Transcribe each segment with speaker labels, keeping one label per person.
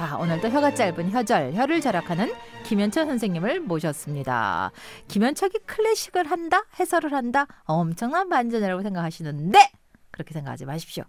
Speaker 1: 자 오늘도 혀가 짧은 혀절 혀를 절약하는 김현철 선생님을 모셨습니다. 김현철이 클래식을 한다 해설을 한다 엄청난 반전이라고 생각하시는데 그렇게 생각하지 마십시오.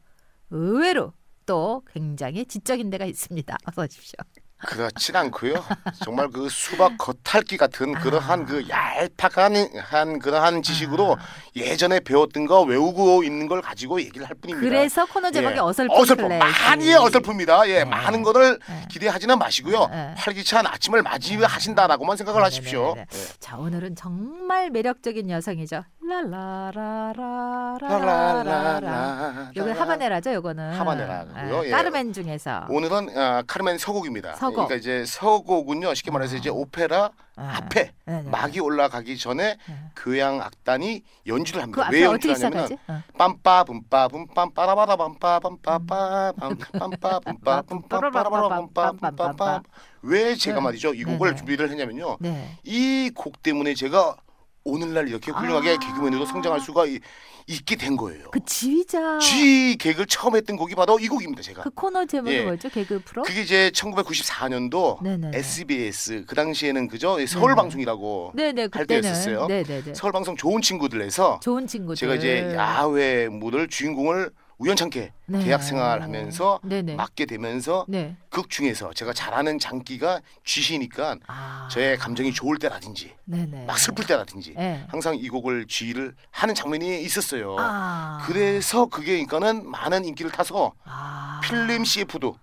Speaker 1: 의외로 또 굉장히 지적인 데가 있습니다. 어서 오십시오.
Speaker 2: 그렇진 않고요. 정말 그 수박 겉핥기 같은 그러한 그 얄팍한 한 그러한 지식으로 예전에 배웠던 거 외우고 있는 걸 가지고 얘기를 할 뿐입니다.
Speaker 1: 그래서 코너 제목이
Speaker 2: 예.
Speaker 1: 어설픈 클래식.
Speaker 2: 많이 어설픕니다. 예,
Speaker 1: 네.
Speaker 2: 많은 거를
Speaker 1: 네.
Speaker 2: 기대하지는 마시고요.
Speaker 1: 네.
Speaker 2: 활기찬 아침을 맞이하신다라고만 생각을 하십시오.
Speaker 1: 네네네네. 자 오늘은 정말 매력적인 여성이죠. 라라라라라라라.
Speaker 2: 라라라라.
Speaker 1: 요건 하바네라죠, 요거는.
Speaker 2: 하바네라고요,
Speaker 1: 예,
Speaker 2: 예.
Speaker 1: 까르멘 중에서.
Speaker 2: 오늘은 어, 카르멘 서곡입니다.
Speaker 1: 서곡.
Speaker 2: 그러니까 이제 서곡은요 쉽게 말해서 이제 오페라
Speaker 1: 아.
Speaker 2: 앞에. 막이 올라가기 전에
Speaker 1: 네.
Speaker 2: 교향 악단이 연주를
Speaker 1: 그
Speaker 2: 합니다.
Speaker 1: 앞에
Speaker 2: 왜 연주를 하냐면
Speaker 1: 시작하지? 어.
Speaker 2: 빰빠 붐빠 붐 빰 빠라바라 빰빠 빰빠 빰 빰빠 붐빠 붐빠 빠라바라 빰빠 붐빠 빰. 왜 제가
Speaker 1: 네.
Speaker 2: 말이죠 이 곡을. 준비를 했냐면요
Speaker 1: 네.
Speaker 2: 이곡 때문에 제가 오늘날 이렇게 훌륭하게
Speaker 1: 아.
Speaker 2: 개그맨으로 성장할 수가 이- 있게 된 거예요.
Speaker 1: 그 지휘자.
Speaker 2: G 개그를 처음 했던 곡이 바로 이 곡입니다. 제가
Speaker 1: 그 코너 제목이
Speaker 2: 예.
Speaker 1: 뭐죠? 개그 프로?
Speaker 2: 그게 이제 1994년도
Speaker 1: 네네네.
Speaker 2: SBS 그 당시에는 그죠 서울
Speaker 1: 네네.
Speaker 2: 방송이라고
Speaker 1: 네네
Speaker 2: 할
Speaker 1: 그때는.
Speaker 2: 때였었어요.
Speaker 1: 네네네.
Speaker 2: 서울 방송 좋은 친구들에서
Speaker 1: 좋은 친구들.
Speaker 2: 제가 이제 야외 무를 주인공을 우연찮게
Speaker 1: 네.
Speaker 2: 계약 생활하면서
Speaker 1: 네네.
Speaker 2: 맡게 되면서
Speaker 1: 네.
Speaker 2: 극 중에서 제가 잘하는 장기가 쥐시니까
Speaker 1: 아.
Speaker 2: 저의 감정이 좋을 때라든지
Speaker 1: 네네.
Speaker 2: 막 슬플 때라든지
Speaker 1: 네.
Speaker 2: 항상 이 곡을 쥐를 하는 장면이 있었어요.
Speaker 1: 아.
Speaker 2: 그래서 그게 그러니까는 많은 인기를 타서
Speaker 1: 아.
Speaker 2: 필름 CF도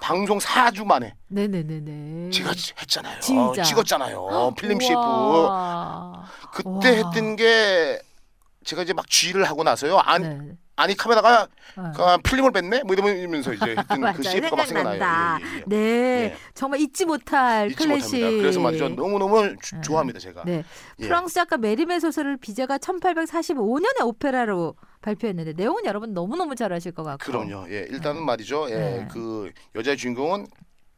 Speaker 2: 방송 4주 만에
Speaker 1: 네네네네.
Speaker 2: 제가 했잖아요.
Speaker 1: 지휘자.
Speaker 2: 찍었잖아요. 필름 CF.
Speaker 1: 우와.
Speaker 2: 그때
Speaker 1: 와.
Speaker 2: 했던 게 제가 이제 막 쥐를 하고 나서요. 아니,
Speaker 1: 네.
Speaker 2: 아니 카메라가
Speaker 1: 어.
Speaker 2: 그 필름을 뺐네? 뭐 이러면서 이제. 그 CF가 막. 생각나요. 예, 예, 예.
Speaker 1: 네,
Speaker 2: 예.
Speaker 1: 정말 잊지 못할
Speaker 2: 잊지
Speaker 1: 클래식.
Speaker 2: 못합니다. 그래서 말이죠. 너무 너무 주-
Speaker 1: 네.
Speaker 2: 좋아합니다, 제가.
Speaker 1: 네,
Speaker 2: 예.
Speaker 1: 프랑스 작가 메리메 소설을 비제가 1845년에 오페라로 발표했는데 내용은 여러분 너무 너무 잘 아실 것 같고.
Speaker 2: 그럼요. 예, 일단은 말이죠. 예,
Speaker 1: 네.
Speaker 2: 그 여자 주인공은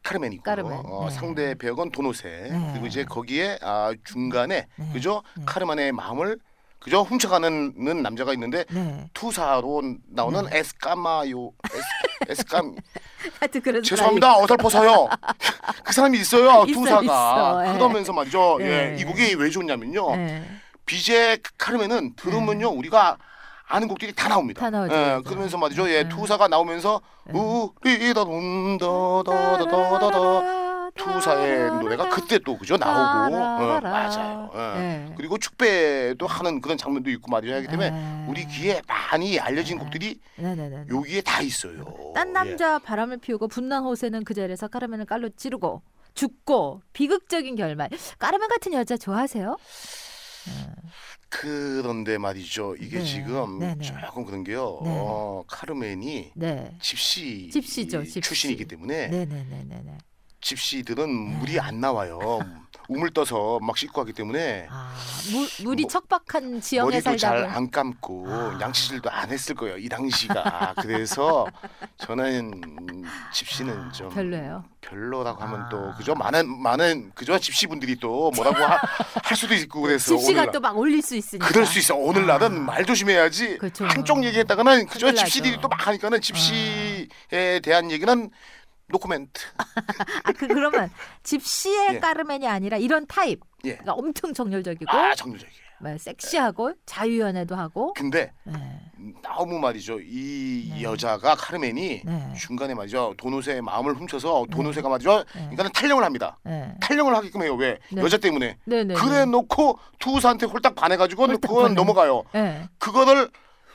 Speaker 2: 카르멘이고
Speaker 1: 카르멘.
Speaker 2: 어,
Speaker 1: 네.
Speaker 2: 상대 배역은 도노세
Speaker 1: 네.
Speaker 2: 그리고 이제 거기에 아, 중간에
Speaker 1: 네.
Speaker 2: 그죠
Speaker 1: 네.
Speaker 2: 카르멘의 마음을 그죠 훔쳐가는 남자가 있는데
Speaker 1: 네,
Speaker 2: 투사로 나오는 에스카마요 에스,
Speaker 1: 그런
Speaker 2: 죄송합니다 어설퍼서요 그 사람이 있어요
Speaker 1: 있어,
Speaker 2: 투사가
Speaker 1: 있어. 예.
Speaker 2: 그러면서 말이죠
Speaker 1: 네.
Speaker 2: 예, 이 곡이 왜 좋냐면요.
Speaker 1: 네.
Speaker 2: 비제 카르멘은 들으면요 우리가 아는 곡들이 다 나옵니다.
Speaker 1: 다 나오죠,
Speaker 2: 예. 그러면서 말이죠. 예,
Speaker 1: 네.
Speaker 2: 투사가 나오면서
Speaker 1: 네.
Speaker 2: 우리다 돈다다다다다 투사의 노래가 그때 또 그죠 나오고 어, 맞아요. 예.
Speaker 1: 네.
Speaker 2: 그리고 축배도 하는 그런 장면도 있고 말이죠. 하기 때문에
Speaker 1: 네.
Speaker 2: 우리 귀에 많이 알려진
Speaker 1: 네.
Speaker 2: 곡들이. 여기에 다 있어요.
Speaker 1: 딴 남자 바람을 피우고 분난 호세는 그 자리에서 까르멘을 깔로 찌르고 죽고 비극적인 결말. 까르멘 같은 여자 좋아하세요?
Speaker 2: 그런데 말이죠. 이게
Speaker 1: 네.
Speaker 2: 지금
Speaker 1: 네 네.
Speaker 2: 조금 그런 게요.
Speaker 1: 네.
Speaker 2: 어, 카르멘이
Speaker 1: 네.
Speaker 2: 집시,
Speaker 1: 집시죠, 집시.
Speaker 2: 출신이기 때문에. 집시들은
Speaker 1: 네.
Speaker 2: 물이 안 나와요. 우물 떠서 막 씻고 하기 때문에
Speaker 1: 아, 물, 물이
Speaker 2: 뭐,
Speaker 1: 척박한 지형에
Speaker 2: 머리도 잘 안 감고
Speaker 1: 아.
Speaker 2: 양치질도 안 했을 거예요. 이 당시가. 그래서 저는 집시는 좀
Speaker 1: 별로예요.
Speaker 2: 별로라고 하면
Speaker 1: 아.
Speaker 2: 또 그죠 많은 많은 그죠 집시 분들이 또 뭐라고 하- 할 수도 있고 그래서
Speaker 1: 집시가. 또 막 올릴 수 있으니까.
Speaker 2: 그럴 수 있어. 오늘날은
Speaker 1: 아.
Speaker 2: 말 조심해야지.
Speaker 1: 그렇죠.
Speaker 2: 한쪽 얘기했다가는 그저 집시들이. 또 막 하니까는 집시에 대한 얘기는 노코멘트.
Speaker 1: 아, 그 그러면 집시의
Speaker 2: 예.
Speaker 1: 까르멘이 아니라 이런 타입.
Speaker 2: 예.
Speaker 1: 그러니까 엄청 정열적이고
Speaker 2: 아 정류적이에요.
Speaker 1: 뭐 섹시하고 자유연애도 하고.
Speaker 2: 근데
Speaker 1: 네.
Speaker 2: 너무 말이죠. 이
Speaker 1: 네.
Speaker 2: 여자가 카르멘이
Speaker 1: 네.
Speaker 2: 중간에 말이죠. 도노세의 마음을 훔쳐서 도노세가 말이죠.
Speaker 1: 네.
Speaker 2: 그러니까 탈령을 합니다.
Speaker 1: 네.
Speaker 2: 탈령을 하게끔 해요. 왜?
Speaker 1: 네.
Speaker 2: 여자 때문에. 그래 놓고 투사한테 홀딱 반해가지고
Speaker 1: 홀딱
Speaker 2: 그건
Speaker 1: 반해.
Speaker 2: 넘어가요.
Speaker 1: 네.
Speaker 2: 그거를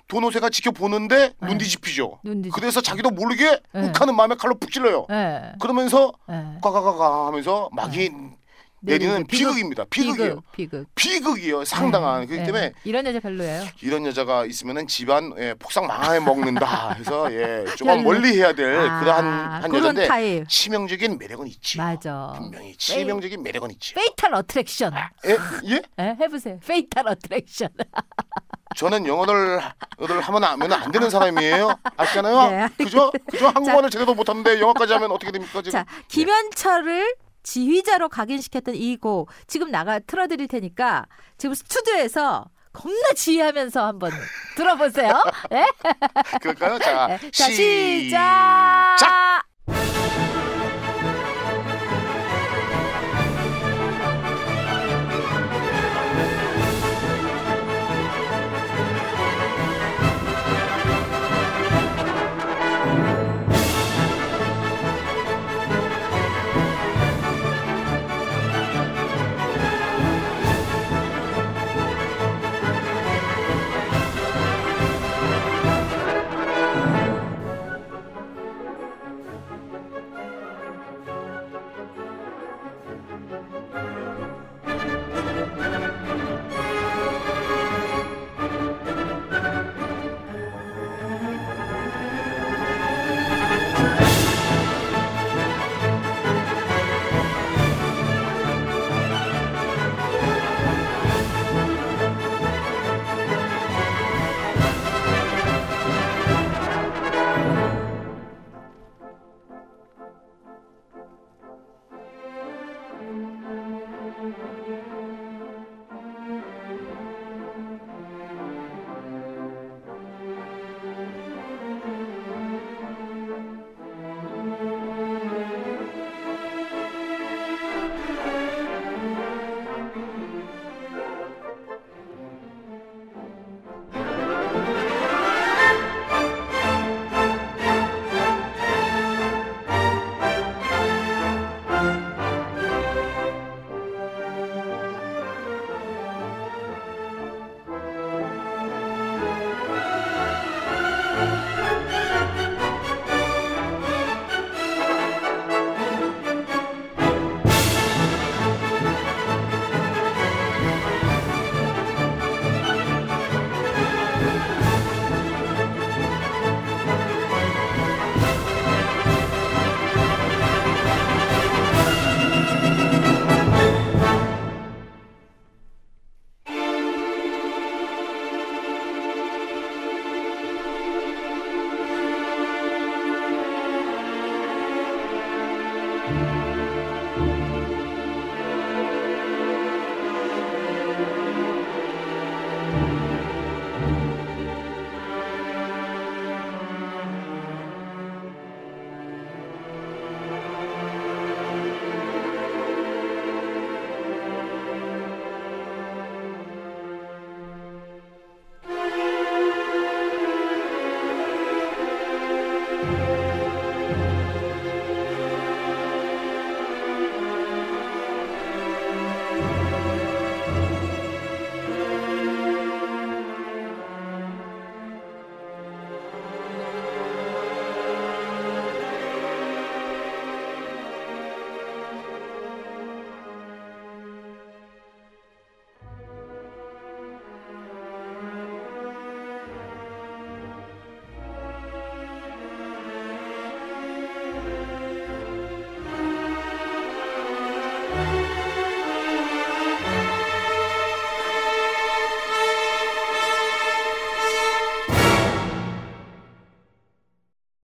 Speaker 2: 도노세가 지켜보는데
Speaker 1: 네.
Speaker 2: 눈 뒤집히죠.
Speaker 1: 눈 뒤집-
Speaker 2: 그래서 자기도 모르게
Speaker 1: 네.
Speaker 2: 욱하는 마음에 칼로 푹 찔러요.
Speaker 1: 네.
Speaker 2: 그러면서
Speaker 1: 네.
Speaker 2: 가가가가 하면서 막이 내리는 비극입니다. 비극이에요.
Speaker 1: 비극.
Speaker 2: 비극이요. 상당한.
Speaker 1: 네,
Speaker 2: 그렇기
Speaker 1: 네.
Speaker 2: 때문에
Speaker 1: 이런 여자 별로예요.
Speaker 2: 이런 여자가 있으면은 집안 예, 폭삭 망해 먹는다 해서 예, 조금
Speaker 1: 별로.
Speaker 2: 멀리 해야 될
Speaker 1: 아,
Speaker 2: 그러한 한
Speaker 1: 그런
Speaker 2: 여자인데
Speaker 1: 타입.
Speaker 2: 치명적인 매력은 있지요.
Speaker 1: 맞아.
Speaker 2: 분명히 치명적인 매력은 있지요.
Speaker 1: Fatal attraction.
Speaker 2: 예? 예?
Speaker 1: 예, 해보세요. Fatal attraction.
Speaker 2: 저는 영어를 를 하면 하면 안 되는 사람이에요. 아시잖아요.
Speaker 1: 네.
Speaker 2: 그죠? 그죠? 한국어를 제대로 못 하는데 영어까지 하면 어떻게 됩니까 지금?
Speaker 1: 자, 김현철을 지휘자로 각인시켰던 이 곡 지금 나가 틀어드릴 테니까 지금 스튜디오에서 겁나 지휘하면서 한번 들어보세요. 예?
Speaker 2: 그럴까요? 자,
Speaker 1: 네. 자,
Speaker 2: 시작.
Speaker 1: 시작.